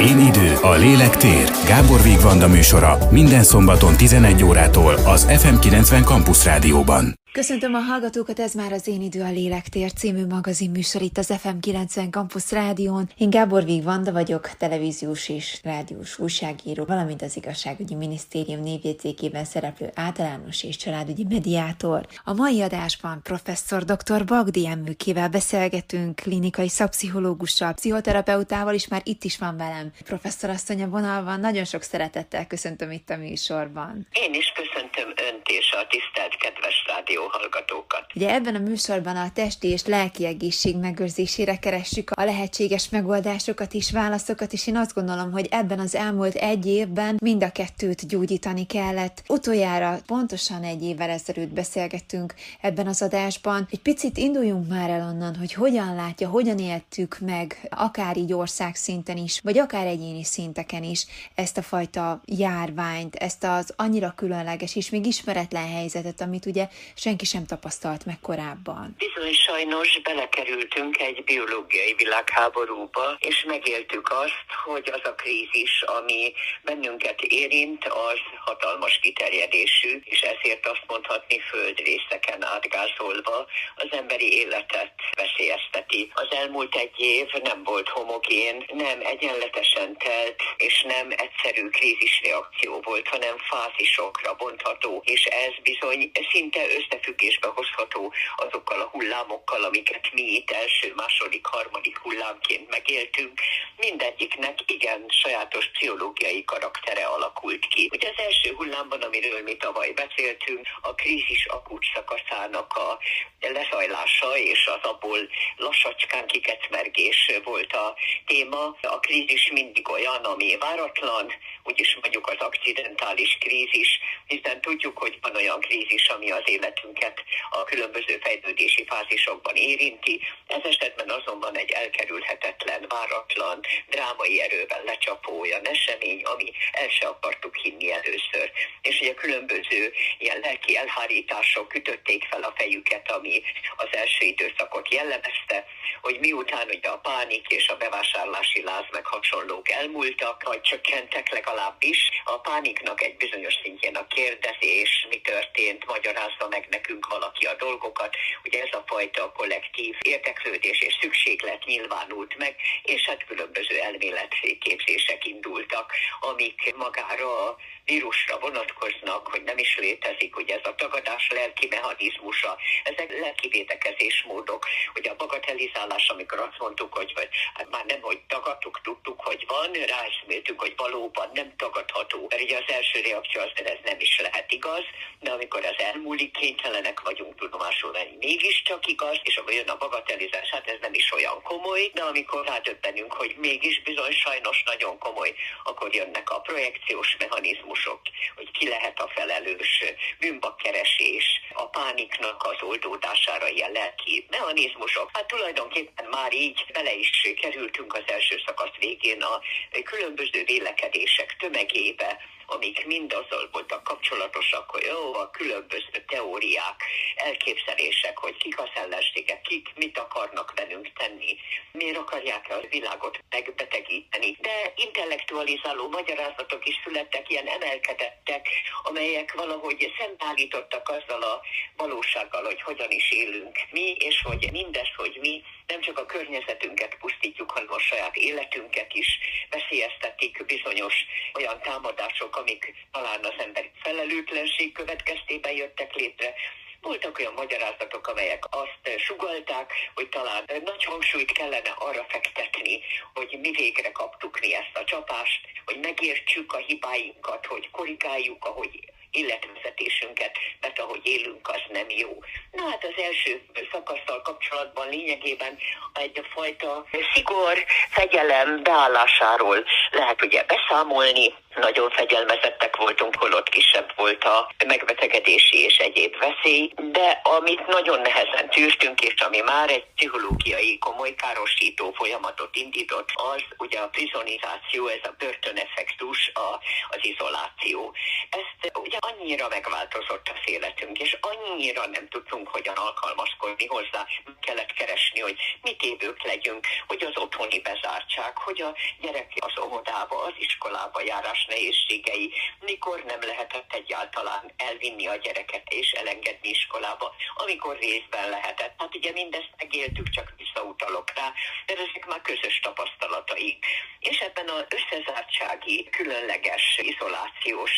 Én idő, a lélek tér. Gábor Vigvanda műsora minden szombaton 11 órától az FM90 Campus Rádióban. Köszöntöm a hallgatókat, ez már az Én idő a Lélektér című magazin műsor itt az FM90 Campus Rádión. Én Gábor Víg Vanda vagyok, televíziós és rádiós újságíró, valamint az Igazságügyi Minisztérium névjegyzékében szereplő általános és családügyi mediátor. A mai adásban professzor dr. Bagdi Emmőkével beszélgetünk, klinikai szakpszichológussal, pszichoterapeutával is már itt is van velem. Professzor asszony a vonalban, nagyon sok szeretettel köszöntöm itt a műsorban. Én is köszöntöm Önt és a tisztelt kedves rádió hallgatókat. Ugye ebben a műsorban a testi és lelki egészség megőrzésére keressük a lehetséges megoldásokat és válaszokat, és én azt gondolom, hogy ebben az elmúlt egy évben mind a kettőt gyógyítani kellett. Utoljára pontosan egy évvel ezelőtt beszélgettünk ebben az adásban. Egy picit induljunk már el onnan, hogy hogyan látja, hogyan éltük meg, akár így országszinten is, vagy akár egyéni szinteken is ezt a fajta járványt, ezt az annyira különleges és még ismeretlen helyzetet, amit ugye senki sem tapasztalt meg korábban. Bizony sajnos belekerültünk egy biológiai világháborúba, és megéltük azt, hogy az a krízis, ami bennünket érint, az hatalmas kiterjedésű, és ezért azt mondhatni földrészeken átgázolva az emberi életet veszélyezteti. Az elmúlt egy év nem volt homogén, nem egyenletesen telt, és nem egyszerű krízisreakció volt, hanem fázisokra bontható, és ez bizony szinte összefüggésbe hozható azokkal a hullámokkal, amiket mi itt első, második, harmadik hullámként megéltünk. Mindegyiknek igen sajátos pszichológiai karaktere alakult ki. Ugye az első hullámban, amiről mi tavaly beszéltünk, a krízis akut szakaszának a lezajlása és az abból lassacskán kikecmergés volt a téma. A krízis mindig olyan, ami váratlan, úgyis mondjuk az akcidentális krízis, hiszen tudjuk, hogy van olyan krízis, ami az életünket a különböző fejlődési fázisokban érinti. Ez esetben azonban egy elkerülhetetlen, váratlan, drámai erővel lecsapó olyan esemény, ami el se akartuk hinni először. És ugye különböző ilyen lelki elhárítások kütötték fel a fejüket, ami az első időszakot jellemezte, hogy miután ugye a pánik és a bevásárlási láz meg hasonlók elmúltak, vagy csökkentek legalábbis, a pániknak egy bizonyos szintjén a kérdezés, mi történt, magyarázza meg nekünk valaki a dolgokat, ugye ez a fajta kollektív érdeklődés és szükséglet nyilvánult meg, és hát különböző elméletképzések indultak, amik magára a vírusra vonatkoznak, hogy nem is létezik, hogy ez a tagadás lelki mechanizmusa, ezek lelki védekezésmódok, hogy a bagatelizálás, amikor azt mondtuk, hogy, hogy hát már nem, hogy tagadtuk, tudtuk, hogy van, ráisméltünk, hogy valóban nem tagadható, mert ugye az első reakció az, hogy ez nem is lehet igaz, de amikor ez elmúlik, kénytelenek vagyunk tudomásul venni, mégiscsak igaz, és akkor jön a bagatelizás, hát ez nem is olyan komoly, de amikor rádöbbenünk, hogy mégis bizony sajnos nagyon komoly, akkor jönnek a projekciós mechanizmusok, hogy ki lehet a felelős bűnbakkeresés, a pániknak az oldódására ilyen lelki mechanizmusok. Hát tulajdonképpen már így bele is kerültünk az első szakasz végén a különböző vélekedések tömegébe, amik mind azzal voltak kapcsolatosak, hogy jó, a különböző teóriák, elképzelések, hogy kik az ellenségek, kik mit akarnak velünk tenni, miért akarják a világot megbetegíteni. De intellektualizáló magyarázatok is születtek, ilyen emelkedettek, amelyek valahogy szembeállítottak azzal a valósággal, hogy hogyan is élünk mi, és hogy mindez, hogy mi nem csak a környezetünket pusztítjuk, hanem a saját életünket is. Veszélyeztetik bizonyos olyan támadások, amik talán az emberi felelőtlenség következtében jöttek létre, voltak olyan magyarázatok, amelyek azt sugalták, hogy talán nagy hangsúlyt kellene arra fektetni, hogy mi végre kaptuk mi ezt a csapást, hogy megértsük a hibáinkat, hogy korrigáljuk, ahogy életvezetésünket, mert ahogy élünk, az nem jó. Na hát az első szakasztal kapcsolatban lényegében egyfajta szigor, fegyelem beállásáról lehet ugye beszámolni, nagyon fegyelmezettek voltunk, holott kisebb volt a megbetegedési és egyéb veszély, de amit nagyon nehezen tűrtünk, és ami már egy pszichológiai komoly károsító folyamatot indított, az ugye a prizonizáció, ez a börtöneffektus, a, az izoláció. Ezt ugye annyira megváltozott az életünk, és annyira nem tudtunk hogyan alkalmazkodni hozzá, kellett keresni, hogy mit évők legyünk, hogy az otthoni bezártság, hogy a gyerek az óvodába, az iskolába járás nehézségei, mikor nem lehetett egyáltalán elvinni a gyereket és elengedni iskolába, amikor részben lehetett. Hát ugye mindezt megéltük, csak visszautalok rá, de ezek már közös tapasztalatai. És ebben az összezártsági, különleges, izolációs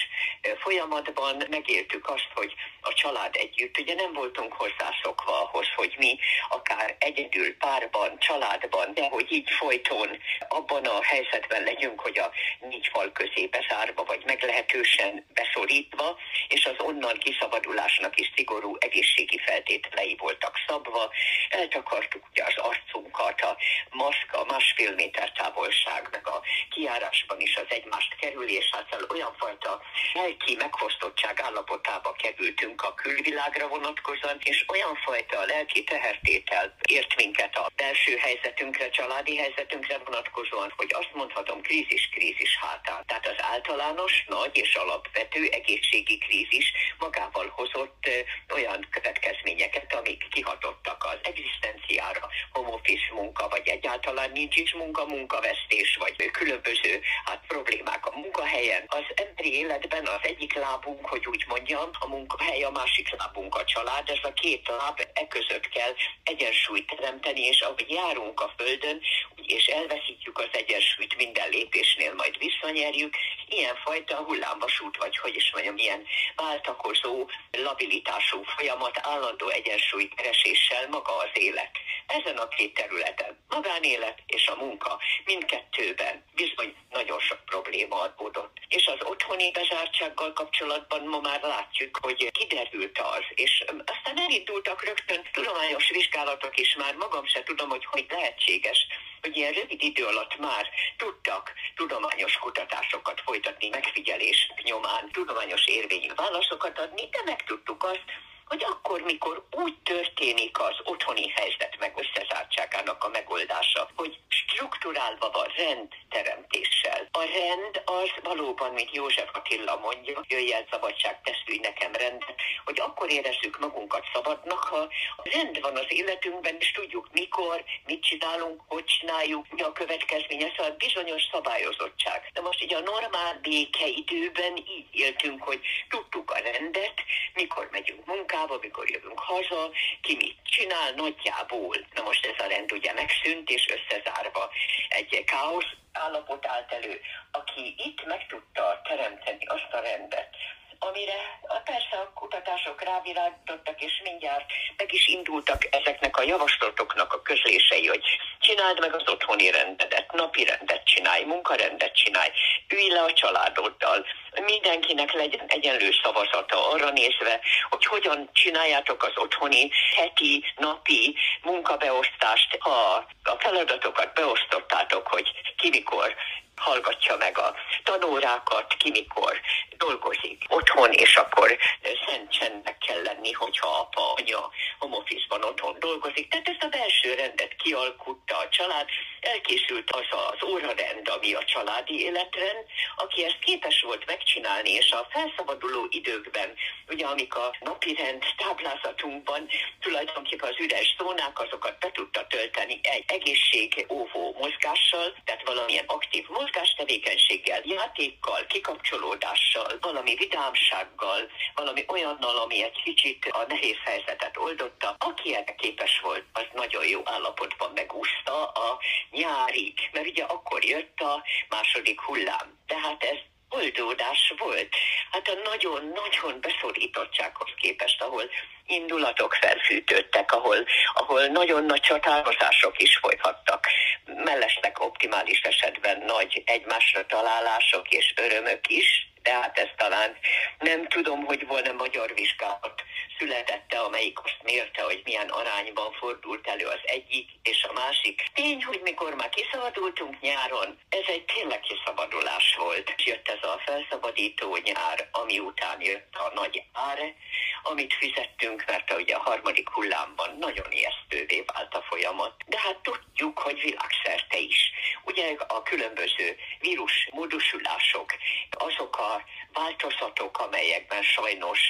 folyamatban megéltük azt, hogy a család együtt, ugye nem voltunk hozzászokva ahhoz, hogy mi akár egyedül, párban, családban, de hogy így folyton abban a helyzetben legyünk, hogy a négy fal közé bezárva, vagy meglehetősen beszorítva, és az onnan kiszabadulásnak is szigorú egészségi feltételei voltak szabva. Eltakartuk ugye az arcunkat, a maszk, a másfél méter távolság, meg a kiárásban is az egymást kerülés által olyan fajta lelki megfosztottság állapotába kerültünk a külvilágra vonatkozóan, és olyan fajta lelki tehertétel ért minket a belső helyzetünkre, családi helyzetünkre vonatkozóan, hogy azt mondhatom krízis-krízis hátán. Tehát az általános, nagy és alapvető egészségi krízis magával hozott olyan következményeket, amik kihatottak az egzisztenciára, home office munka, vagy egyáltalán nincs is munka, munkavesztés, vagy különböző hát, problémák a munkahelyen. Az emberi életben az egyik lábunk, hogy úgy mondjam, a munkahely, a másik lábunk a család, ez a két láb e között kell egyensúlyt teremteni, és ahogy járunk a földön, és elveszítjük az egyensúlyt minden lépésnél, majd visszanyerjük, ilyenfajta hullámvasút, vagy hogy is mondjam, ilyen váltakozó, labilitású folyamat, állandó kereséssel maga az élet. Ezen a két területen, magánélet és a munka, mindkettőben bizony nagyon sok probléma adódott. És az otthoni bezártsággal kapcsolatban ma már látjuk, hogy kiderült az, és aztán elindultak rögtön tudományos vizsgálatok is már, magam se tudom, hogy hogy lehetséges, hogy ilyen rövid idő alatt már tudtak tudományos kutatásokat folytatni, megfigyelések nyomán, tudományos érvényű válaszokat adni, de megtudtuk azt, hogy akkor, mikor úgy történik az otthoni helyzet meg összezártságának a megoldása, hogy strukturálva van rendteremtéssel. A rend az valóban, mint József Attila mondja, jöjj el szabadság, teszülj nekem rendet, hogy akkor érezzük magunkat szabadnak, ha rend van az életünkben, és tudjuk mikor, mit csinálunk, hogy csináljuk, mi a következménye, szóval bizonyos szabályozottság. De most így a normál békeidőben így éltünk, hogy tudtuk a rendet, mikor megyünk munkába, munkába, mikor jövünk haza, ki mit csinál nagyjából. Na most ez a rend ugye megszűnt és összezárva egy káosz állapot állt elő, aki itt meg tudta teremteni azt a rendet, amire a persze a kutatások rávilágítottak, és mindjárt meg is indultak ezeknek a javaslatoknak a közlései, hogy csináld meg az otthoni rendedet, napi rendet csinálj, munkarendet csinálj, ülj le a családoddal, mindenkinek legyen egyenlő szavazata arra nézve, hogy hogyan csináljátok az otthoni heti, napi munkabeosztást, ha a feladatokat beosztottátok, hogy ki mikor hallgatja meg a tanórákat, ki mikor dolgozik otthon, és akkor szent csendnek kell lenni, hogyha apa, anya home office-ban otthon dolgozik. Tehát ezt a belső rendet kialkutta a család, elkészült az az órarend, ami a családi életrend, aki ezt képes volt megcsinálni, és a felszabaduló időkben, ugye amik a napi rend táblázatunkban tulajdonképpen az üres zónák, azokat be tudta tölteni egy egészségóvó mozgással, tehát valamilyen aktív mozgástevékenységgel, játékkal, kikapcsolódással, valami vidámsággal, valami olyannal, ami egy kicsit a nehéz helyzetet oldotta. Aki erre képes volt, az nagyon jó állapotban megúszta a nyárig, mert ugye akkor jött a második hullám. Tehát ez oldódás volt. Hát a nagyon-nagyon beszorítottsághoz képest, ahol indulatok felfűtődtek, ahol, ahol nagyon nagy csatározások is folyhattak. Mellesleg optimális esetben nagy egymásra találások és örömök is, de hát ez talán nem tudom, hogy volna magyar vizsgálat születette, amelyik azt mérte, hogy milyen arányban fordult elő az egyik és a másik. Tény, hogy mikor már kiszabadultunk nyáron, ez egy tényleg kiszabadulás volt. Jött ez a felszabadító nyár, ami után jött a nagy ár, amit fizettünk, mert ugye a harmadik hullámban nagyon ijesztővé vált a folyamat. De hát tudjuk, hogy világszerte is. Ugye a különböző vírus módosulások, azok a változatok, amelyekben sajnos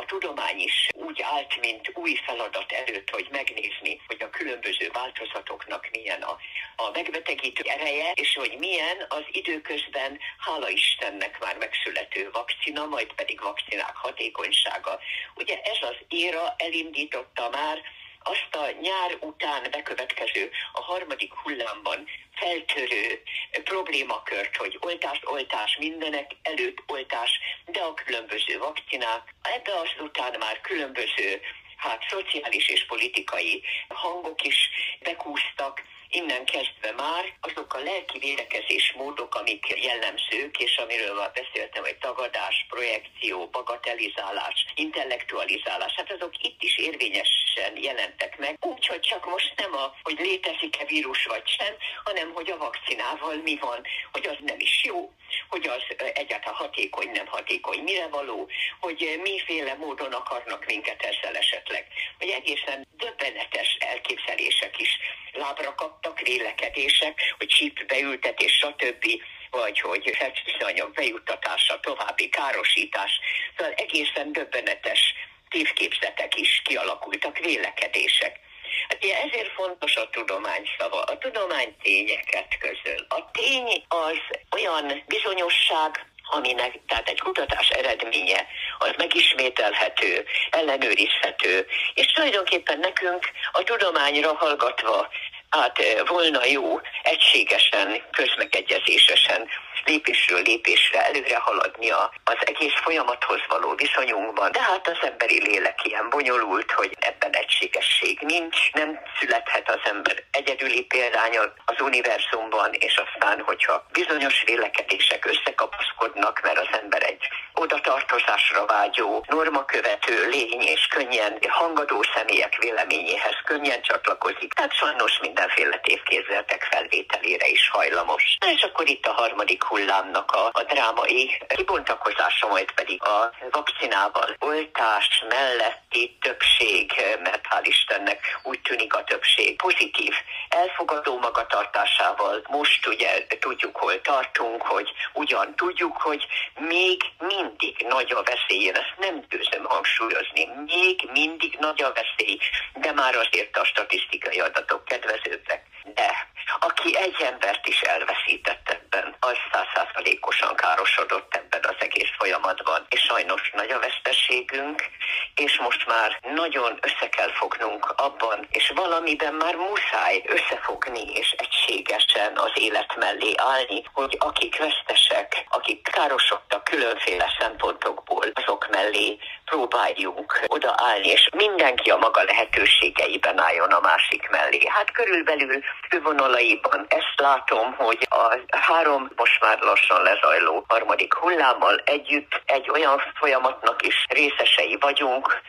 a tudomány is úgy állt, mint új feladat előtt, hogy megnézni, hogy a különböző változatoknak milyen a, a megbetegítő ereje, és hogy milyen az időközben, hála Istennek már megszülető vakcina, majd pedig vakcinák hatékonysága. Ugye ez az éra elindította már azt a nyár után bekövetkező, a harmadik hullámban feltörő problémakört, hogy oltás, oltás, mindenek előtt oltás, de a különböző vakcinák, ebbe azután már különböző hát szociális és politikai hangok is bekúztak, innen kezdve már azok a lelki védekezés módok, amik jellemzők, és amiről már beszéltem, hogy tagadás, projekció, bagatelizálás, intellektualizálás, hát azok itt is érvényesen jelentek meg. Úgyhogy csak most nem a, hogy létezik-e vírus vagy sem, hanem hogy a vakcinával mi van, hogy az nem is jó, hogy az egyáltalán hatékony, nem hatékony, mire való, hogy miféle módon akarnak minket ezzel esetleg. Hogy egészen döbbenetes elképzelések is lábra kaptak, vélekedések, hogy csíp beültetés, stb vagy hogy anyag bejuttatása, további károsítás. Szóval egészen döbbenetes tévképzetek is kialakultak, vélekedések. Hát ugye ezért fontos a tudomány szava. A tudomány tényeket közöl. A tény az olyan bizonyosság, aminek tehát egy kutatás eredménye az megismételhető, ellenőrizhető, és tulajdonképpen nekünk a tudományra hallgatva hát volna jó egységesen, közmegegyezésesen lépésről lépésre előre haladni az egész folyamathoz való viszonyunkban. De hát az emberi lélek ilyen bonyolult, hogy ebben egységesség nincs, nem születhet az ember egyedüli példánya az univerzumban, és aztán, hogyha bizonyos vélekedések összekapaszkodnak, mert az ember egy odatartozásra vágyó, normakövető lény, és könnyen hangadó személyek véleményéhez könnyen csatlakozik. Tehát sajnos mindenféle tévképzeletek felvételére is hajlamos. Na és akkor itt a harmadik hullámnak a, a drámai kibontakozása, majd pedig a vakcinával oltás melletti többség, mert hál' Istennek úgy tűnik a többség pozitív, elfogadó magatartásával. Most ugye tudjuk, hol tartunk, hogy ugyan tudjuk, hogy még mindig nagy a veszély, én ezt nem tőzem hangsúlyozni, még mindig nagy a veszély, de már azért a statisztikai adatok kedvezőbbek. De aki egy embert is elveszített ebben, az százszázalékosan károsodott ebben az egész folyamatban, és sajnos nagy a veszteségünk, és most már nagyon össze kell fognunk abban, és valamiben már muszáj összefogni és egységesen az élet mellé állni, hogy akik vesztesek, akik károsodtak különféle szempontokból, azok mellé próbáljunk odaállni, és mindenki a maga lehetőségeiben álljon a másik mellé. Hát körülbelül fővonalaiban ezt látom, hogy a három most már lassan lezajló harmadik hullámmal együtt egy olyan folyamatnak is részesei vagyunk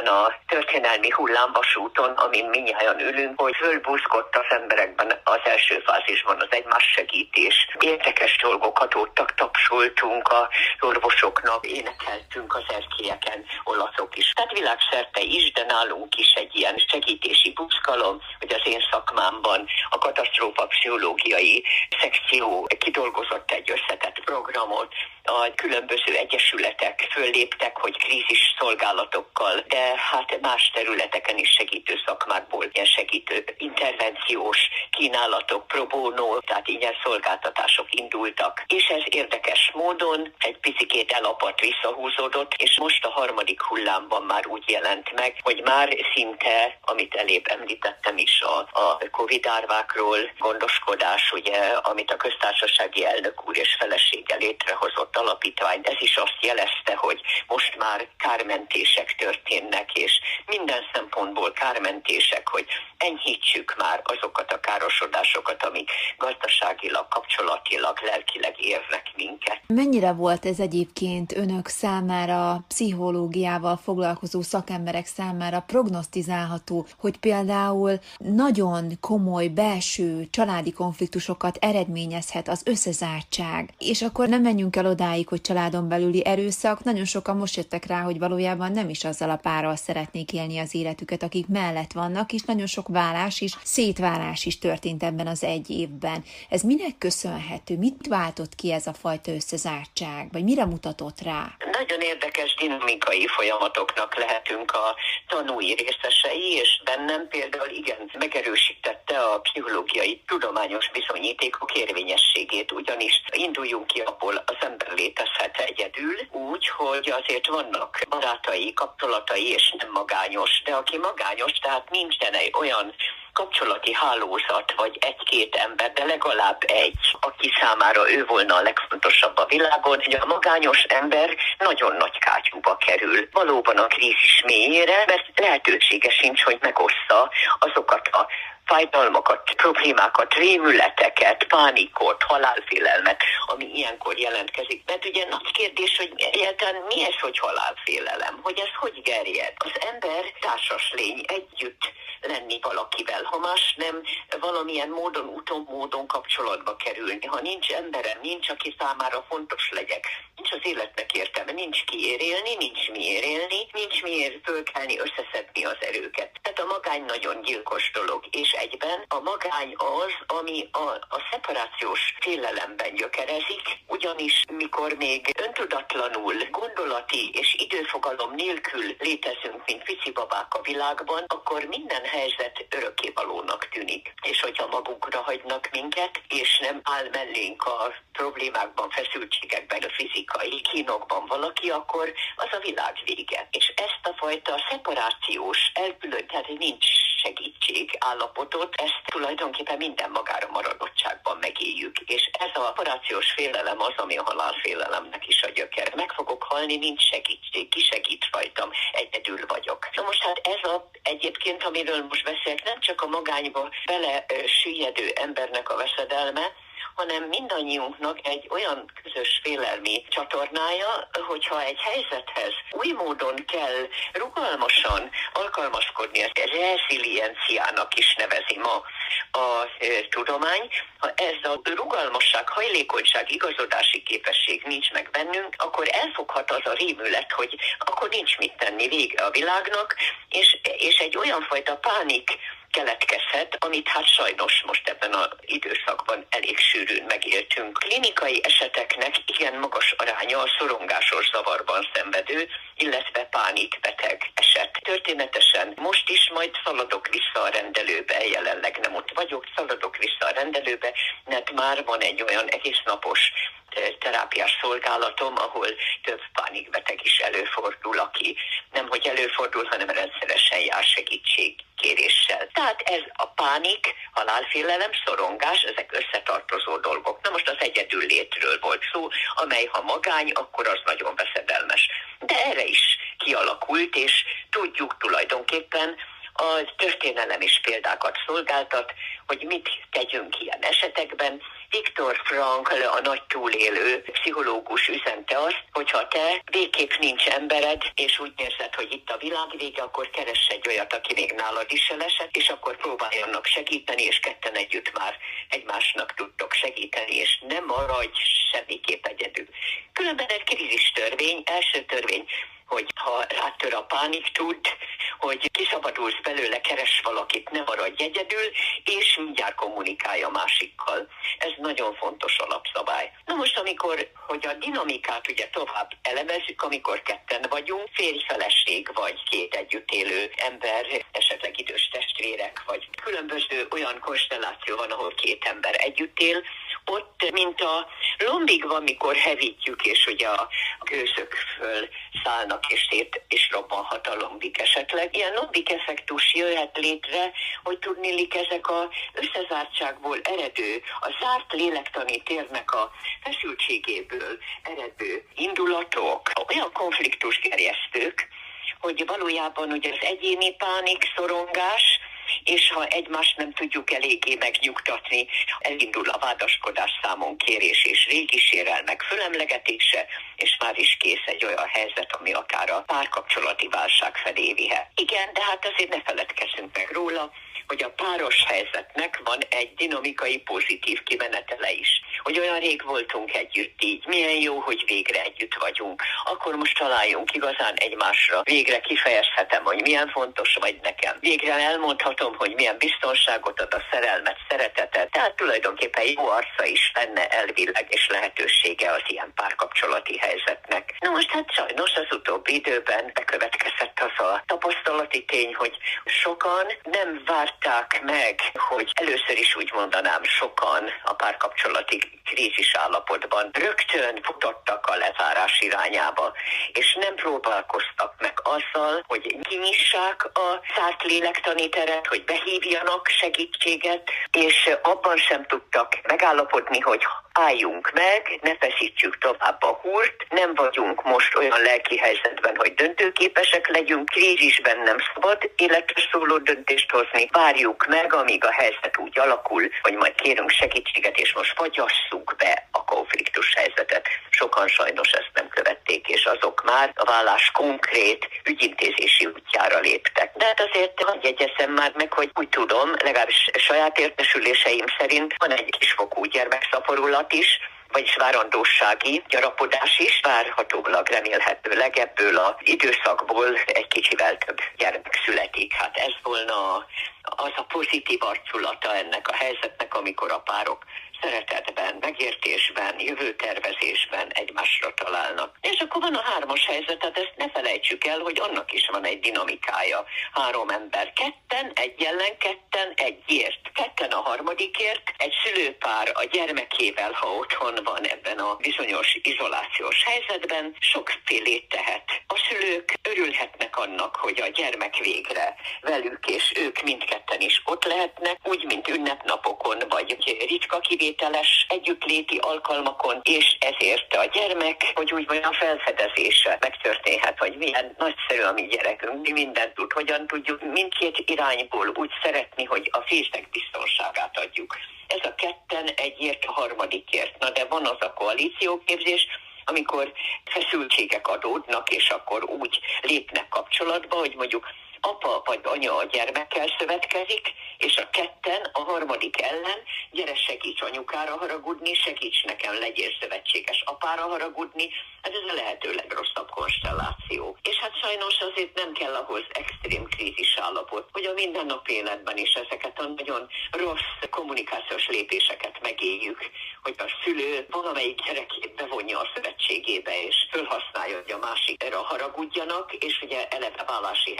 ezen a történelmi hullámvasúton, amin minnyáján ülünk, hogy fölbúzgott az emberekben az első fázisban az egymás segítés. Érdekes dolgokat adottak, tapsoltunk a orvosoknak, énekeltünk az erkélyeken, olaszok is. Tehát világszerte is, de nálunk is egy ilyen segítési buzgalom, hogy az én szakmámban a katasztrófa pszichológiai szekció kidolgozott egy összetett programot, a különböző egyesületek fölléptek, hogy krízis szolgálatokkal, de hát más területeken is segítő szakmákból ilyen segítő intervenciós kínálatok, pro tehát ilyen szolgáltatások indultak. És ez érdekes módon egy picikét elapadt, visszahúzódott, és most a harmadik hullámban már úgy jelent meg, hogy már szinte, amit elébb említettem is a, a Covid árvákról, gondoskodás, ugye, amit a köztársasági elnök úr és felesége létrehozott alapítványt. Ez is azt jelezte, hogy most már kármentések történnek, és minden szempontból kármentések, hogy enyhítsük már azokat a károsodásokat, amik gazdaságilag, kapcsolatilag, lelkileg érnek minket. Mennyire volt ez egyébként önök számára, pszichológiával foglalkozó szakemberek számára prognosztizálható, hogy például nagyon komoly belső családi konfliktusokat eredményezhet az összezártság. És akkor nem menjünk el odáig, hogy családon belüli erőszak, nagyon sokan most jöttek rá, hogy valójában nem is azzal a párral szeretnék élni az életüket, akik mellett vannak, és nagyon sok vállás is, szétválás is történt ebben az egy évben. Ez minek köszönhető? Mit váltott ki ez a fajta összezártság? Vagy mire mutatott rá? Nagyon érdekes dinamikai folyamatoknak lehetünk a tanúi részesei, és bennem például igen megerősítette a pszichológiai tudományos bizonyítékok érvényességét, ugyanis induljunk ki abból az ember létezhet egyedül, úgy, hogy azért vannak barátai, kapcsolatai, és nem magányos, de aki magányos, tehát nincsen egy olyan kapcsolati hálózat, vagy egy-két ember, de legalább egy, aki számára ő volna a legfontosabb a világon, hogy a magányos ember nagyon nagy kátyúba kerül. Valóban a krízis mélyére, mert lehetősége sincs, hogy megossza azokat a fájdalmakat, problémákat, rémületeket, pánikot, halálfélelmet, ami ilyenkor jelentkezik. Mert ugye nagy kérdés, hogy egyáltalán mi ez, hogy halálfélelem, hogy ez hogy gerjed. Az ember társas lény együtt lenni valakivel, ha más nem valamilyen módon, úton, módon kapcsolatba kerülni. Ha nincs emberem, nincs, aki számára fontos legyek, nincs az életnek értelme, nincs kiért élni, nincs miért élni, nincs miért fölkelni, összeszedni az erőket. Tehát a magány nagyon gyilkos dolog, és egyben a magány az, ami a, a szeparációs félelemben gyökerezik, ugyanis mikor még öntudatlanul, gondolati és időfogalom nélkül létezünk, mint babák a világban, akkor minden helyzet örökkévalónak tűnik. És hogyha magunkra hagynak minket, és nem áll mellénk a problémákban, feszültségekben, a fizikai kínokban valaki, akkor az a világ vége. És ezt a fajta szeparációs, elkülön, tehát nincs segítség állapotot, ezt tulajdonképpen minden magára maradottságban megéljük. És ez a operációs félelem az, ami a halálfélelemnek is a gyöker. Meg fogok halni, nincs segítség, ki segít rajtam, egyedül vagyok. Na most hát ez a egyébként, amiről most beszélek, nem csak a magányba bele süllyedő embernek a veszedelme, hanem mindannyiunknak egy olyan közös félelmi csatornája, hogyha egy helyzethez új módon kell rugalmasan alkalmazkodni, ezt rezilienciának is nevezi ma a e, tudomány, ha ez a rugalmasság, hajlékonyság, igazodási képesség nincs meg bennünk, akkor elfoghat az a rémület, hogy akkor nincs mit tenni, vége a világnak, és, és egy olyan fajta pánik, keletkezhet, amit hát sajnos most ebben az időszakban elég sűrűn megéltünk. Klinikai eseteknek igen magas aránya a szorongásos zavarban szenvedő, illetve pánikbeteg eset. Történetesen most is majd szaladok vissza a rendelőbe, jelenleg nem ott vagyok, szaladok vissza a rendelőbe, mert már van egy olyan egész napos terápiás szolgálatom, ahol több pánikbeteg is előfordul, aki nem hogy előfordul, hanem rendszeresen jár segítségkéréssel. Tehát ez a pánik, halálfélelem, szorongás, ezek összetartozó dolgok. Na most az egyedül létről volt szó, amely ha magány, akkor az nagyon veszedelmes. De erre is kialakult, és tudjuk tulajdonképpen, a történelem is példákat szolgáltat, hogy mit tegyünk ilyen esetekben. Viktor Frankl, a nagy túlélő pszichológus üzente azt, hogyha te végképp nincs embered, és úgy érzed, hogy itt a világ vége, akkor keress egy olyat, aki még nálad is elesett, és akkor próbáljanak segíteni, és ketten együtt már egymásnak tudtok segíteni, és nem maradj semmiképp egyedül. Különben egy krízis törvény, első törvény, hogy ha rátör a pánik, tud, hogy kiszabadulsz belőle, keres valakit, ne maradj egyedül, és mindjárt kommunikálja másikkal. Ez nagyon fontos alapszabály. Na most, amikor, hogy a dinamikát ugye tovább elemezzük, amikor ketten vagyunk, férj-feleség vagy két együtt élő ember, esetleg idős testvérek, vagy különböző olyan konstelláció van, ahol két ember együtt él, ott, mint a lombig mikor hevítjük, és ugye a gőzök föl szállnak, és szét, és robbanhat a lombik esetleg. Ilyen lombik effektus jöhet létre, hogy tudnélik ezek a összezártságból eredő, a zárt lélektani térnek a feszültségéből eredő indulatok, olyan konfliktus gerjesztők, hogy valójában ugye az egyéni pánik, szorongás, és ha egymást nem tudjuk eléggé megnyugtatni, elindul a vádaskodás számon kérés és régi sérelmek fölemlegetése, és már is kész egy olyan helyzet, ami akár a párkapcsolati válság felé vihet. Igen, de hát azért ne feledkezzünk meg róla, hogy a páros helyzetnek van egy dinamikai pozitív kimenetele is. Hogy olyan rég voltunk együtt így, milyen jó, hogy végre együtt vagyunk. Akkor most találjunk igazán egymásra. Végre kifejezhetem, hogy milyen fontos vagy nekem. Végre elmondhatom, hogy milyen biztonságot ad a szerelmet, szeretetet. Tehát tulajdonképpen jó arca is lenne elvileg és lehetősége az ilyen párkapcsolati helyzetnek. Na most hát sajnos az utóbbi időben bekövetkezett az a tapasztalati tény, hogy sokan nem várt várták meg, hogy először is úgy mondanám sokan a párkapcsolati krízis állapotban rögtön futottak a lezárás irányába, és nem próbálkoztak meg azzal, hogy kinyissák a szárt lélektani teret, hogy behívjanak segítséget, és abban sem tudtak megállapodni, hogy álljunk meg, ne feszítsük tovább a húrt, nem vagyunk most olyan lelki helyzetben, hogy döntőképesek legyünk, krízisben nem szabad életre szóló döntést hozni, várjuk meg, amíg a helyzet úgy alakul, hogy majd kérünk segítséget, és most fagyasszuk be a konfliktus helyzetet. Sokan sajnos ezt nem követték, és azok már a vállás konkrét ügyintézési útjára léptek. De hát azért hogy jegyezem már meg, hogy úgy tudom, legalábbis saját értesüléseim szerint van egy kisfokú gyermekszaporulat is, vagyis várandósági gyarapodás is, várhatólag remélhetőleg ebből az időszakból egy kicsivel több gyermek születik. Hát ez volna az a pozitív arculata ennek a helyzetnek, amikor a párok szeretetben, megértésben, jövőtervezésben egymásra találnak. És akkor van a hármas helyzet, tehát ezt ne felejtsük el, hogy annak is van egy dinamikája. Három ember ketten, egy ellen ketten, egyért. Ketten a harmadikért, egy szülőpár a gyermekével, ha otthon van ebben a bizonyos izolációs helyzetben, sokfélét tehet. A szülők örülhetnek annak, hogy a gyermek végre velük, és ők mindketten is ott lehetnek, úgy, mint ünnepnapokon, vagy ritka kivétel kivételes együttléti alkalmakon, és ezért a gyermek, hogy úgy mondjam, felfedezése megtörténhet, hogy milyen nagyszerű a mi gyerekünk, mi mindent tud, hogyan tudjuk mindkét irányból úgy szeretni, hogy a fésznek biztonságát adjuk. Ez a ketten egyért, a harmadikért. Na de van az a koalícióképzés, amikor feszültségek adódnak, és akkor úgy lépnek kapcsolatba, hogy mondjuk apa vagy anya a gyermekkel szövetkezik, és a ketten a harmadik ellen, gyere segíts anyukára haragudni, segíts nekem, legyél szövetséges apára haragudni, ez ez a lehető legrosszabb konstelláció. És hát sajnos azért nem kell ahhoz extrém krízis állapot, hogy a mindennap életben is ezeket a nagyon rossz kommunikációs lépéseket megéljük, hogy a szülő valamelyik gyerekét bevonja a szövetségébe, és felhasználja, hogy a másikra haragudjanak, és ugye eleve vállási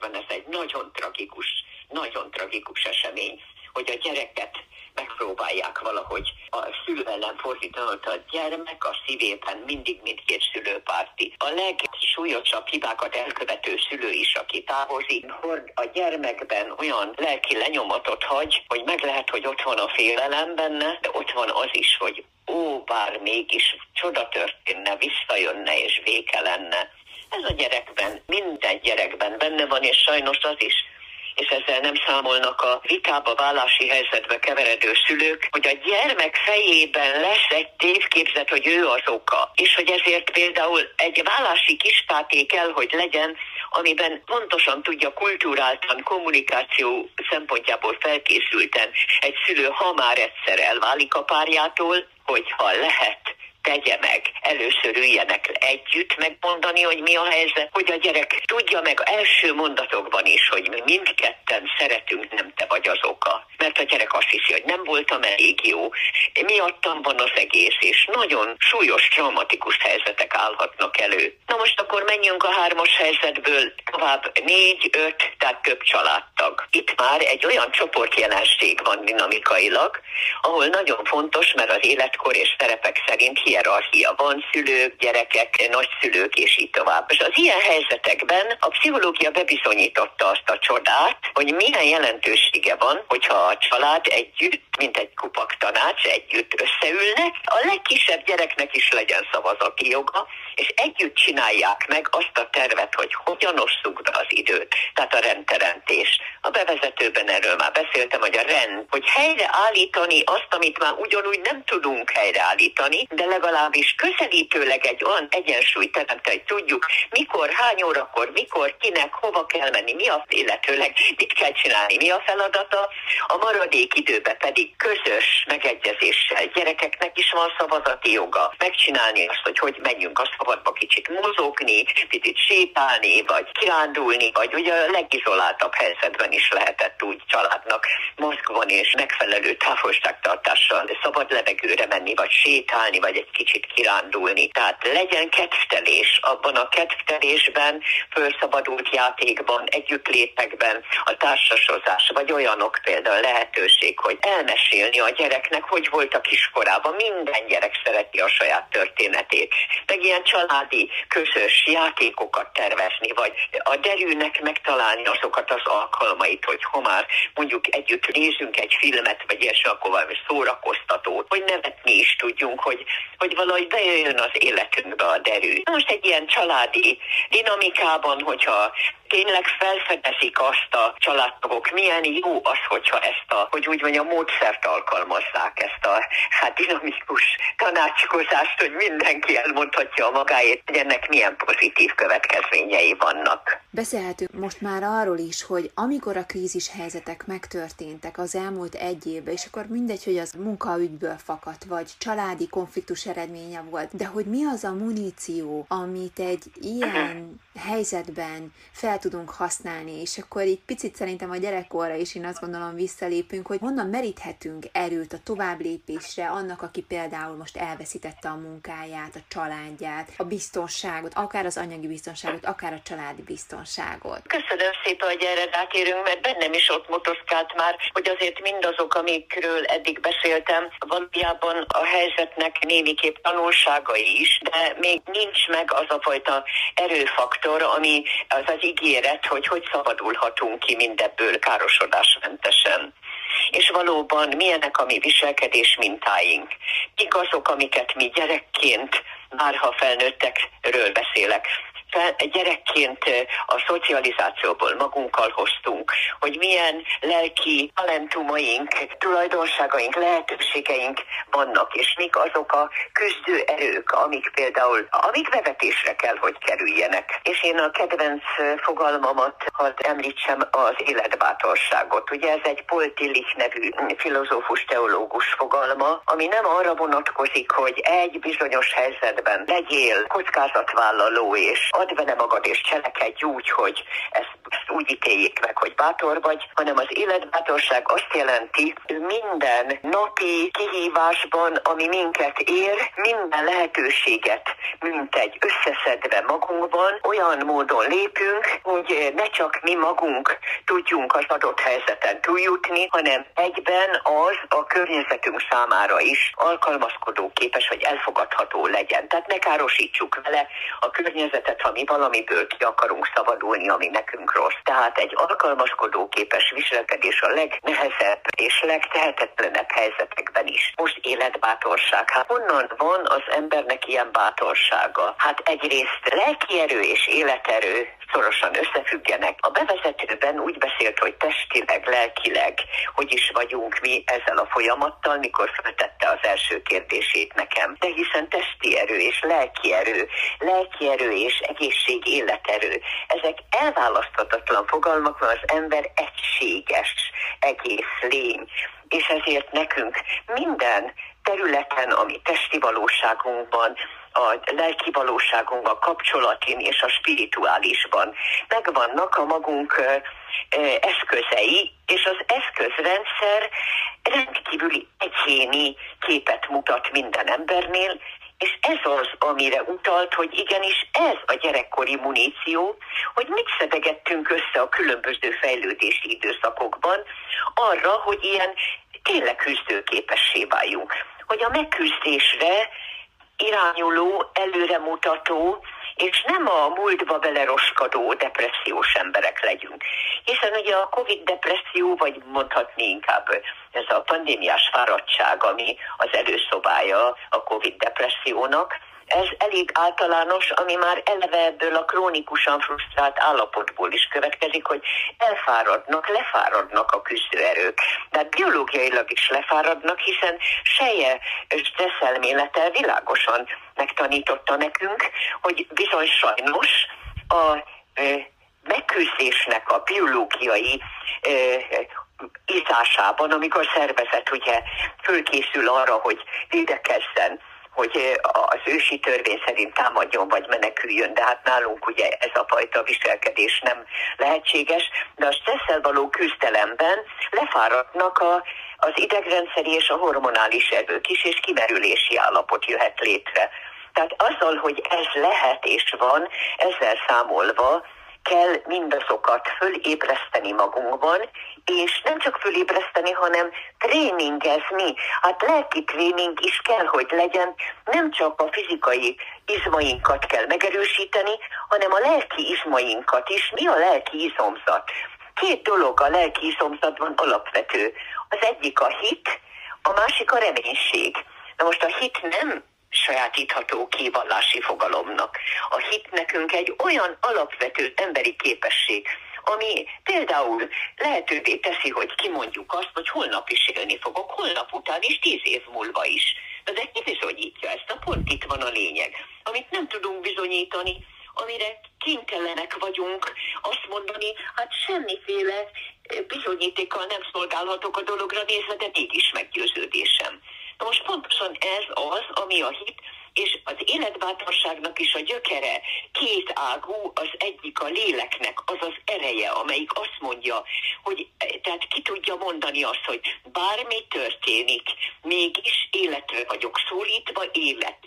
helyzetekben ez egy nagyon tragikus, nagyon tragikus esemény, hogy a gyereket megpróbálják valahogy a szülő ellen fordítani, a gyermek a szívében mindig mindkét szülőpárti. A legsúlyosabb hibákat elkövető szülő is, aki távozik, hord a gyermekben olyan lelki lenyomatot hagy, hogy meg lehet, hogy ott van a félelem benne, de ott van az is, hogy ó, bár mégis csoda történne, visszajönne és véke lenne. Ez a gyerekben, minden gyerekben benne van, és sajnos az is, és ezzel nem számolnak a vitába, vállási helyzetbe keveredő szülők, hogy a gyermek fejében lesz egy tévképzet, hogy ő az oka, és hogy ezért például egy vállási kispáté kell, hogy legyen, amiben pontosan tudja kulturáltan, kommunikáció szempontjából felkészülten egy szülő, ha már egyszer elválik a párjától, hogyha lehet tegye meg. Először üljenek együtt megmondani, hogy mi a helyzet, hogy a gyerek tudja meg első mondatokban is, hogy mi mindketten szeretünk, nem te vagy az oka. Mert a gyerek azt hiszi, hogy nem voltam elég jó. Mi miattam van az egész, és nagyon súlyos, traumatikus helyzetek állhatnak elő. Na most akkor menjünk a hármas helyzetből tovább négy, öt, tehát több családtag. Itt már egy olyan csoportjelenség van dinamikailag, ahol nagyon fontos, mert az életkor és szerepek szerint hierarchia van, szülők, gyerekek, nagyszülők és így tovább. És az ilyen helyzetekben a pszichológia bebizonyította azt a csodát, hogy milyen jelentősége van, hogyha a család együtt, mint egy kupak tanács, együtt összeülnek, a legkisebb gyereknek is legyen szavazati joga, és együtt csinálják meg azt a tervet, hogy hogyan osszuk be az időt, tehát a rendteremtés. A bevezetőben erről már beszéltem, hogy a rend, hogy helyreállítani azt, amit már ugyanúgy nem tudunk helyreállítani, de legalábbis közelítőleg egy olyan egyensúlyt teremteni, hogy tudjuk, mikor, hány órakor, mikor, kinek, hova kell menni, mi az illetőleg, mit kell csinálni, mi a feladata, a maradék időben pedig közös megegyezéssel gyerekeknek is van szavazati joga megcsinálni azt, hogy hogy menjünk a szabadba kicsit mozogni, picit sétálni, vagy kirándulni, vagy ugye a legizoláltabb helyzetben is lehetett úgy családnak Moszkvon és megfelelő távolságtartással szabad levegőre menni, vagy sétálni, vagy egy kicsit kirándulni. Tehát legyen kedvtelés abban a kedvtelésben, felszabadult játékban, együttlétekben, a társasozás, vagy olyanok például lehetőség, hogy elmesélni a gyereknek, hogy volt a kiskorában. Minden gyerek szereti a saját történetét. Meg ilyen családi, közös játékokat tervezni, vagy a derűnek megtalálni azokat az alkalmait, hogy ha már mondjuk együtt nézünk egy filmet, vagy ilyesmi, akkor valami szórakoztatót, hogy nevetni is tudjunk, hogy, hogy valahogy bejöjjön az életünkbe a derű. Most egy ilyen családi dinamikában, hogyha tényleg felfedezik azt a családtagok, milyen jó az, hogyha ezt a, hogy úgy mondjam, módszert alkalmazzák, ezt a hát dinamikus tanácskozást, hogy mindenki elmondhatja a magáét, hogy ennek milyen pozitív következményei vannak. Beszélhetünk most már arról is, hogy amikor a krízis helyzetek megtörténtek az elmúlt egy évben, és akkor mindegy, hogy az munkaügyből fakadt, vagy családi konfliktus eredménye volt, de hogy mi az a muníció, amit egy ilyen helyzetben fel tudunk használni, és akkor így picit szerintem a gyerekkorra is én azt gondolom visszalépünk, hogy honnan meríthetünk erőt a tovább lépésre annak, aki például most elveszítette a munkáját, a családját, a biztonságot, akár az anyagi biztonságot, akár a családi biztonságot. Köszönöm szépen, hogy erre rátérünk, mert bennem is ott motoszkált már, hogy azért mindazok, amikről eddig beszéltem, valójában a helyzetnek némiképp tanulságai is, de még nincs meg az a fajta erőfaktor, ami az az ígéret, hogy hogy szabadulhatunk ki mindebből károsodásmentesen és valóban milyenek a mi viselkedés mintáink. Mik azok, amiket mi gyerekként, már ha felnőttekről beszélek, fel, gyerekként a szocializációból magunkkal hoztunk, hogy milyen lelki talentumaink, tulajdonságaink, lehetőségeink vannak, és mik azok a küzdő erők, amik például, amik bevetésre kell, hogy kerüljenek. És én a kedvenc fogalmamat, hadd említsem az életbátorságot. Ugye ez egy Paul nevű filozófus teológus fogalma, ami nem arra vonatkozik, hogy egy bizonyos helyzetben legyél kockázatvállaló és add vele magad és cselekedj úgy, hogy ezt, úgy ítéljék meg, hogy bátor vagy, hanem az életbátorság azt jelenti, minden napi kihívásban, ami minket ér, minden lehetőséget, mint egy összeszedve magunkban, olyan módon lépünk, hogy ne csak mi magunk tudjunk az adott helyzeten túljutni, hanem egyben az a környezetünk számára is alkalmazkodó képes, hogy elfogadható legyen. Tehát ne károsítsuk vele a környezetet, ha mi valamiből ki akarunk szabadulni, ami nekünk rossz. Tehát egy alkalmazkodó képes viselkedés a legnehezebb és legtehetetlenebb helyzetekben is. Most életbátorság. Hát honnan van az embernek ilyen bátorsága? Hát egyrészt lelkierő és életerő szorosan összefüggenek. A bevezetőben úgy beszélt, hogy testileg, lelkileg, hogy is vagyunk mi ezzel a folyamattal, mikor feltette az első kérdését nekem. De hiszen testi erő és lelki erő, lelki erő és egészség, életerő, ezek elválaszthatatlan fogalmak, mert az ember egységes egész lény és ezért nekünk minden területen, ami testi valóságunkban, a lelki valóságunkban, kapcsolatin és a spirituálisban megvannak a magunk eszközei, és az eszközrendszer rendkívüli egyéni képet mutat minden embernél, és ez az, amire utalt, hogy igenis ez a gyerekkori muníció, hogy mit szedegettünk össze a különböző fejlődési időszakokban arra, hogy ilyen tényleg küzdőképessé váljunk. Hogy a megküzdésre irányuló, előremutató, és nem a múltba beleroskadó depressziós emberek legyünk. Hiszen ugye a Covid-depresszió, vagy mondhatni inkább ez a pandémiás fáradtság, ami az előszobája a Covid-depressziónak, ez elég általános, ami már eleve ebből a krónikusan frusztrált állapotból is következik, hogy elfáradnak, lefáradnak a küzdőerők. De biológiailag is lefáradnak, hiszen seje stresszelmélete világosan megtanította nekünk, hogy bizony sajnos a megküzdésnek a biológiai izásában, amikor szervezet ugye fölkészül arra, hogy védekezzen, hogy az ősi törvény szerint támadjon vagy meneküljön, de hát nálunk ugye ez a fajta viselkedés nem lehetséges, de a stresszel való küzdelemben lefáradnak a, az idegrendszeri és a hormonális erők is, és kimerülési állapot jöhet létre. Tehát azzal, hogy ez lehet és van, ezzel számolva kell mindazokat fölébreszteni magunkban, és nem csak fölébreszteni, hanem tréningezni. Hát lelki tréning is kell, hogy legyen, nem csak a fizikai izmainkat kell megerősíteni, hanem a lelki izmainkat is. Mi a lelki izomzat? Két dolog a lelki izomzatban alapvető. Az egyik a hit, a másik a reménység. Na most a hit nem sajátítható kivallási fogalomnak. A hit nekünk egy olyan alapvető emberi képesség, ami például lehetővé teszi, hogy kimondjuk azt, hogy holnap is élni fogok, holnap után is, tíz év múlva is. De ez bizonyítja ezt, a pont itt van a lényeg. Amit nem tudunk bizonyítani, amire kénytelenek vagyunk azt mondani, hát semmiféle bizonyítékkal nem szolgálhatok a dologra nézve, de mégis meggyőződésem. Na most pontosan ez az, ami a hit, és az életbátorságnak is a gyökere két ágú, az egyik a léleknek, az az ereje, amelyik azt mondja, hogy tehát ki tudja mondani azt, hogy bármi történik, mégis életre vagyok szólítva, élet.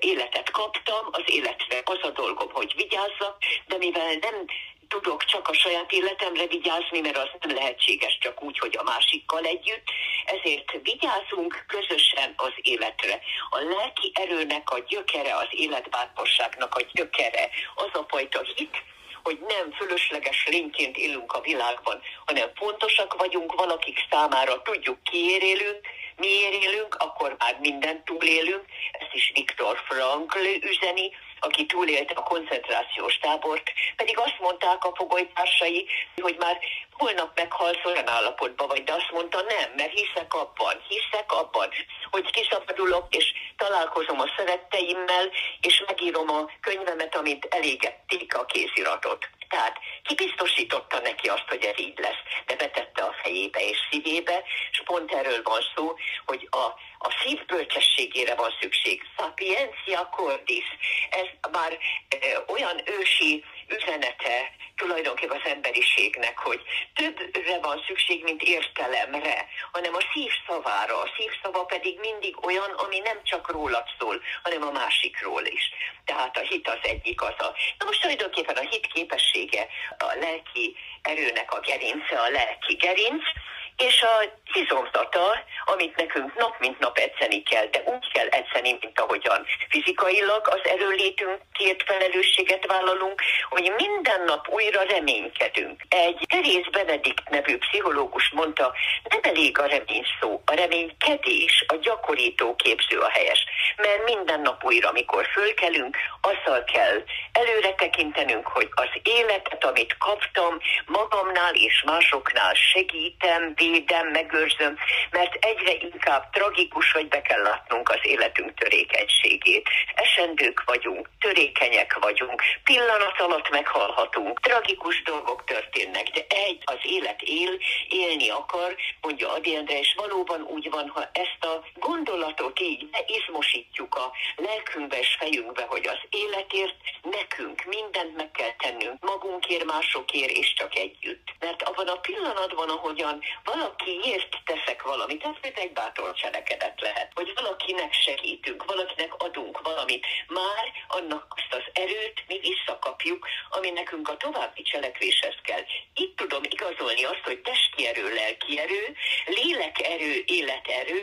Életet kaptam, az életre az a dolgom, hogy vigyázzak, de mivel nem tudok csak a saját életemre vigyázni, mert az nem lehetséges csak úgy, hogy a másikkal együtt. Ezért vigyázunk közösen az életre. A lelki erőnek a gyökere, az életbátorságnak a gyökere, az a fajta hit, hogy nem fölösleges lényként élünk a világban, hanem fontosak vagyunk valakik számára, tudjuk kiért élünk, miért élünk, akkor már mindent túlélünk. Ezt is Viktor Frankl üzeni, aki túlélte a koncentrációs tábort, pedig azt mondták a fogolytársai, hogy már holnap meghalsz olyan állapotban vagy, de azt mondta nem, mert hiszek abban, hiszek abban, hogy kiszabadulok, és találkozom a szeretteimmel, és megírom a könyvemet, amit elégették a kéziratot. Tehát kibiztosította neki azt, hogy ez így lesz, de betette a fejébe és szívébe, és pont erről van szó, hogy a, a szív bölcsességére van szükség. Sapiencia cordis, ez már e, olyan ősi üzenete tulajdonképpen az emberiségnek, hogy többre van szükség, mint értelemre, hanem a szív szavára. A szív szava pedig mindig olyan, ami nem csak rólad szól, hanem a másikról is. Tehát a hit az egyik az a... Na most tulajdonképpen a hit képessége a lelki erőnek a gerince, a lelki gerinc, és a izomzata, amit nekünk nap mint nap edzeni kell, de úgy kell edzeni, mint ahogyan fizikailag az erőlétünkért felelősséget vállalunk, hogy minden nap újra reménykedünk. Egy Terész Benedikt nevű pszichológus mondta, nem elég a remény szó, a reménykedés, a gyakorító képző a helyes, mert minden nap újra, amikor fölkelünk, azzal kell előre tekintenünk, hogy az életet, amit kaptam, magamnál és másoknál segítem, védem, megőrzöm, mert egyre inkább tragikus, hogy be kell látnunk az életünk törékét érzékenységét. Esendők vagyunk, törékenyek vagyunk, pillanat alatt meghalhatunk, tragikus dolgok történnek, de egy az élet él, élni akar, mondja Adi Endre, és valóban úgy van, ha ezt a gondolatot így izmosítjuk a lelkünkbe és fejünkbe, hogy az életért nekünk mindent meg kell tennünk, magunkért, másokért és csak együtt. Mert abban a pillanatban, ahogyan valakiért teszek valamit, ez például egy bátor cselekedet lehet, hogy valakinek segítünk, valakinek adunk valamit, már annak azt az erőt mi visszakapjuk, ami nekünk a további cselekvéshez kell. Itt tudom igazolni azt, hogy testi erő, lelki erő, lélekerő, életerő,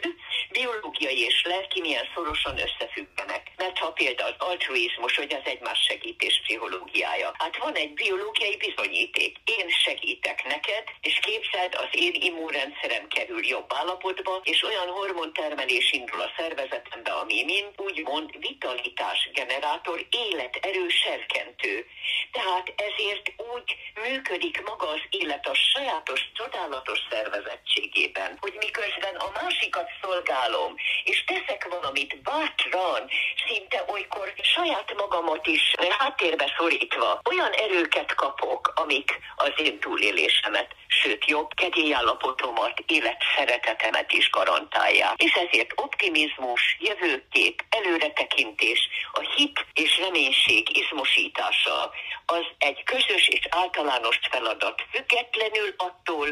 biológiai és lelki milyen szorosan összefüggenek. Mert ha például altruizmus, hogy az egymás segítés pszichológiája, hát van egy biológiai bizonyíték. Én segítek neked, és képzeld, az én immunrendszerem kerül jobb állapotba, és olyan hormontermelés indul a szervezetembe, ami mind úgymond vitalitás generátor, életerő serkentő. Tehát ezért úgy működik maga az élet a sajátos, csodálatos szervezettségében, hogy miközben a másikat szolgálom, és teszek valamit bátran, szinte olykor saját magamat is háttérbe szorítva, olyan erőket kapok, amik az én túlélésemet, sőt jobb kedélyállapotomat, életszeretetemet is garantálják. És ezért optimizmus, jövőkép, előretekintés, a hit és reménység izmosítása az egy közös és általános feladat, függetlenül attól,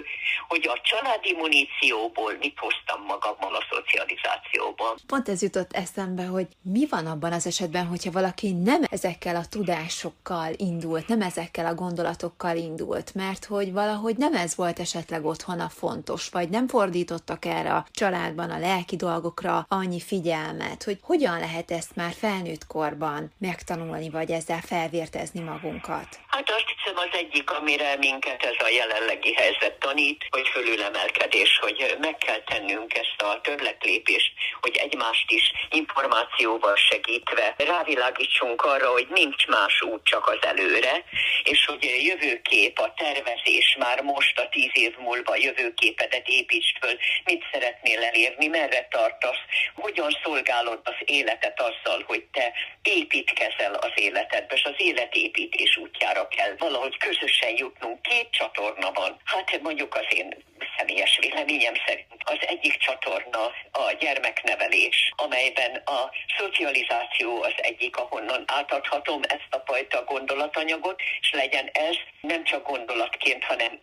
hogy a családi munícióból mit hoztam magammal a szocializációban. Pont ez jutott eszembe, hogy mi van abban az esetben, hogyha valaki nem ezekkel a tudásokkal indult, nem ezekkel a gondolatokkal indult, mert hogy valahogy nem ez volt esetleg otthon a fontos, vagy nem fordítottak erre a családban a lelki dolgokra annyi figyelmet, hogy hogyan lehet ezt már felnőtt korban megtanulni, vagy ezzel felvértezni magunkat? Hát azt hiszem az egyik, amire minket ez a jelenlegi helyzet tanít, hogy fölülemelkedés, hogy meg kell tennünk ezt a többletlépést, hogy egymást is információval segítve rávilágítsunk arra, hogy nincs más út csak az előre, és hogy jövőkép, a tervezés már most a tíz év múlva jövőképedet építsd föl, mit szeretnél elérni, merre tartasz, hogyan szolgálod az életet azzal, hogy te építkezel az életedbe, és az életépítés útjára kell valahogy közösen jutnunk. Két csatorna van. Hát mondjuk az én személyes véleményem szerint az egyik csatorna a gyermeknevelés, amelyben a szocializáció az egyik, ahonnan átadhatom ezt a fajta gondolatanyagot, és legyen ez nem csak gondolatként, hanem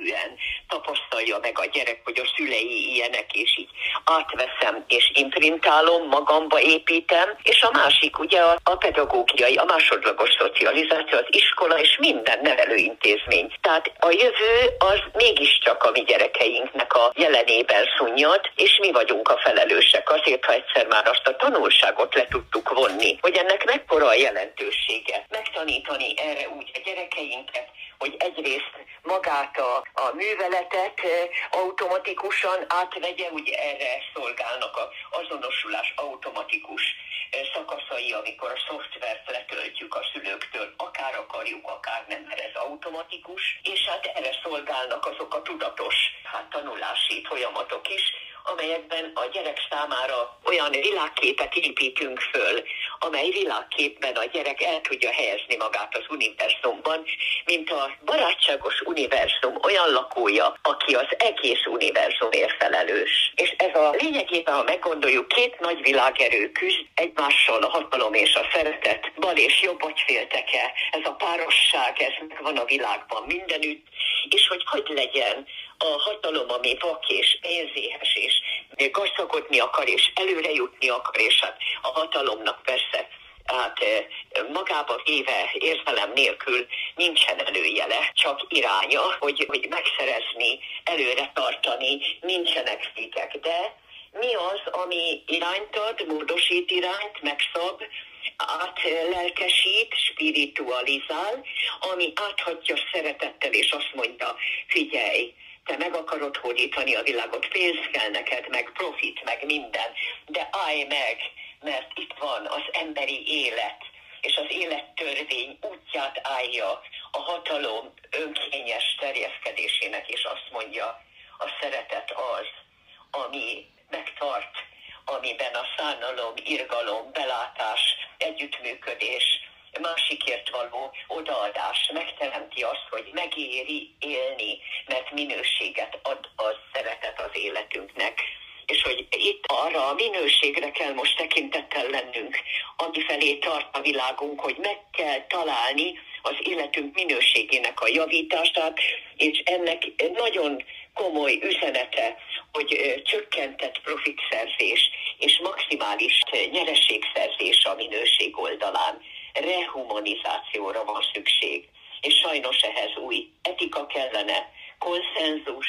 életvitelszerűen tapasztalja meg a gyerek, hogy a szülei ilyenek, és így átveszem és imprintálom, magamba építem, és a másik ugye a pedagógiai, a másodlagos szocializáció, az iskola és minden nevelőintézmény. Tehát a jövő az mégiscsak a mi gyerekeinknek a jelenében szunnyad, és mi vagyunk a felelősek azért, ha egyszer már azt a tanulságot le tudtuk vonni, hogy ennek mekkora a jelentősége. Megtanítani erre úgy a gyerekeinket, hogy egyrészt magát a, a műveletet automatikusan átvegye, ugye erre szolgálnak a azonosulás automatikus szakaszai, amikor a szoftvert letöltjük a szülőktől, akár akarjuk, akár nem, mert ez automatikus, és hát erre szolgálnak azok a tudatos hát, tanulási folyamatok is, amelyekben a gyerek számára olyan világképet építünk föl, amely világképben a gyerek el tudja helyezni magát az univerzumban, mint a barátságos univerzum olyan lakója, aki az egész univerzumért felelős. És ez a lényegében, ha meggondoljuk, két nagy világerő küzd egymással a hatalom és a szeretet, bal és jobb agyfélteke, ez a párosság, ez megvan a világban mindenütt, és hogy hogy legyen a hatalom, ami vak és pénzéhes, és gazdagodni akar, és előre jutni akar, és hát a hatalomnak persze hát magába véve érzelem nélkül nincsen előjele, csak iránya, hogy, hogy megszerezni, előre tartani, nincsenek székek, de mi az, ami irányt ad, módosít irányt, megszab, átlelkesít, spiritualizál, ami áthatja szeretettel, és azt mondja, figyelj, akarod hódítani a világot, pénz kell neked, meg profit, meg minden, de állj meg, mert itt van az emberi élet, és az élettörvény útját állja. A hatalom önkényes terjeszkedésének, és azt mondja, a szeretet az, ami megtart amiben a szánalom, irgalom, belátás, együttműködés, másikért való odaadás megteremti azt, hogy megéri élni, mert minőséget ad az szeretet az életünknek és hogy itt arra a minőségre kell most tekintettel lennünk, ami felé tart a világunk, hogy meg kell találni az életünk minőségének a javítását, és ennek nagyon komoly üzenete, hogy csökkentett profitszerzés és maximális nyereségszerzés a minőség oldalán. Rehumanizációra van szükség, és sajnos ehhez új etika kellene, konszenzus,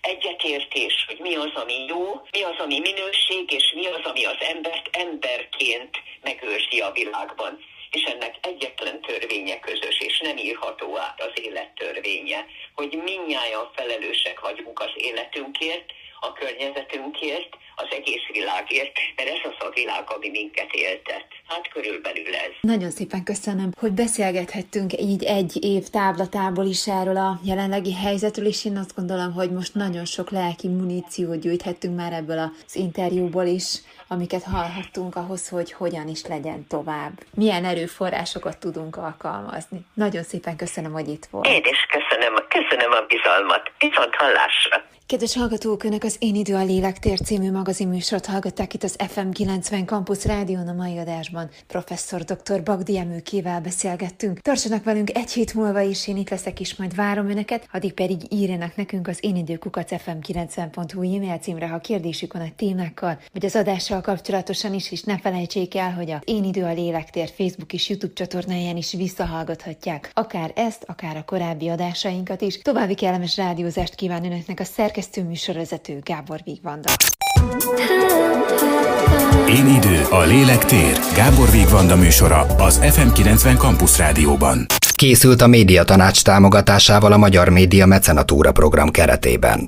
egyetértés, hogy mi az, ami jó, mi az, ami minőség, és mi az, ami az embert emberként megőrzi a világban. És ennek egyetlen törvénye közös, és nem írható át az élet törvénye, hogy minnyáján felelősek vagyunk az életünkért, a környezetünkért, az egész világért, mert ez az a világ, ami minket éltet. Hát körülbelül ez. Nagyon szépen köszönöm, hogy beszélgethettünk így egy év táblatából is erről a jelenlegi helyzetről, és én azt gondolom, hogy most nagyon sok lelki muníciót gyűjthettünk már ebből az interjúból is, amiket hallhattunk ahhoz, hogy hogyan is legyen tovább. Milyen erőforrásokat tudunk alkalmazni. Nagyon szépen köszönöm, hogy itt volt. Én is köszönöm, köszönöm a bizalmat. Viszont hallásra. Kedves hallgatók, Önök az Én idő a Lélektér című magazinműsort hallgatták itt az FM 90 Campus Rádión a mai adásban. Professzor dr. Bagdi Emőkével beszélgettünk. Tartsanak velünk egy hét múlva is, én itt leszek is, majd várom Önöket, addig pedig írjanak nekünk az én időkukat fm90.hu e-mail címre, ha kérdésük van a témákkal, vagy az adással kapcsolatosan is, és ne felejtsék el, hogy a Én idő a Lélektér Facebook és YouTube csatornáján is visszahallgathatják. Akár ezt, akár a korábbi adásainkat is. További kellemes rádiózást kíván Önöknek a szerkesztő műsorvezető Gábor Vigvanda. Én idő, a lélek tér. Gábor Vigvanda műsora az FM90 Campus Rádióban. Készült a médiatanács támogatásával a Magyar Média Mecenatúra program keretében.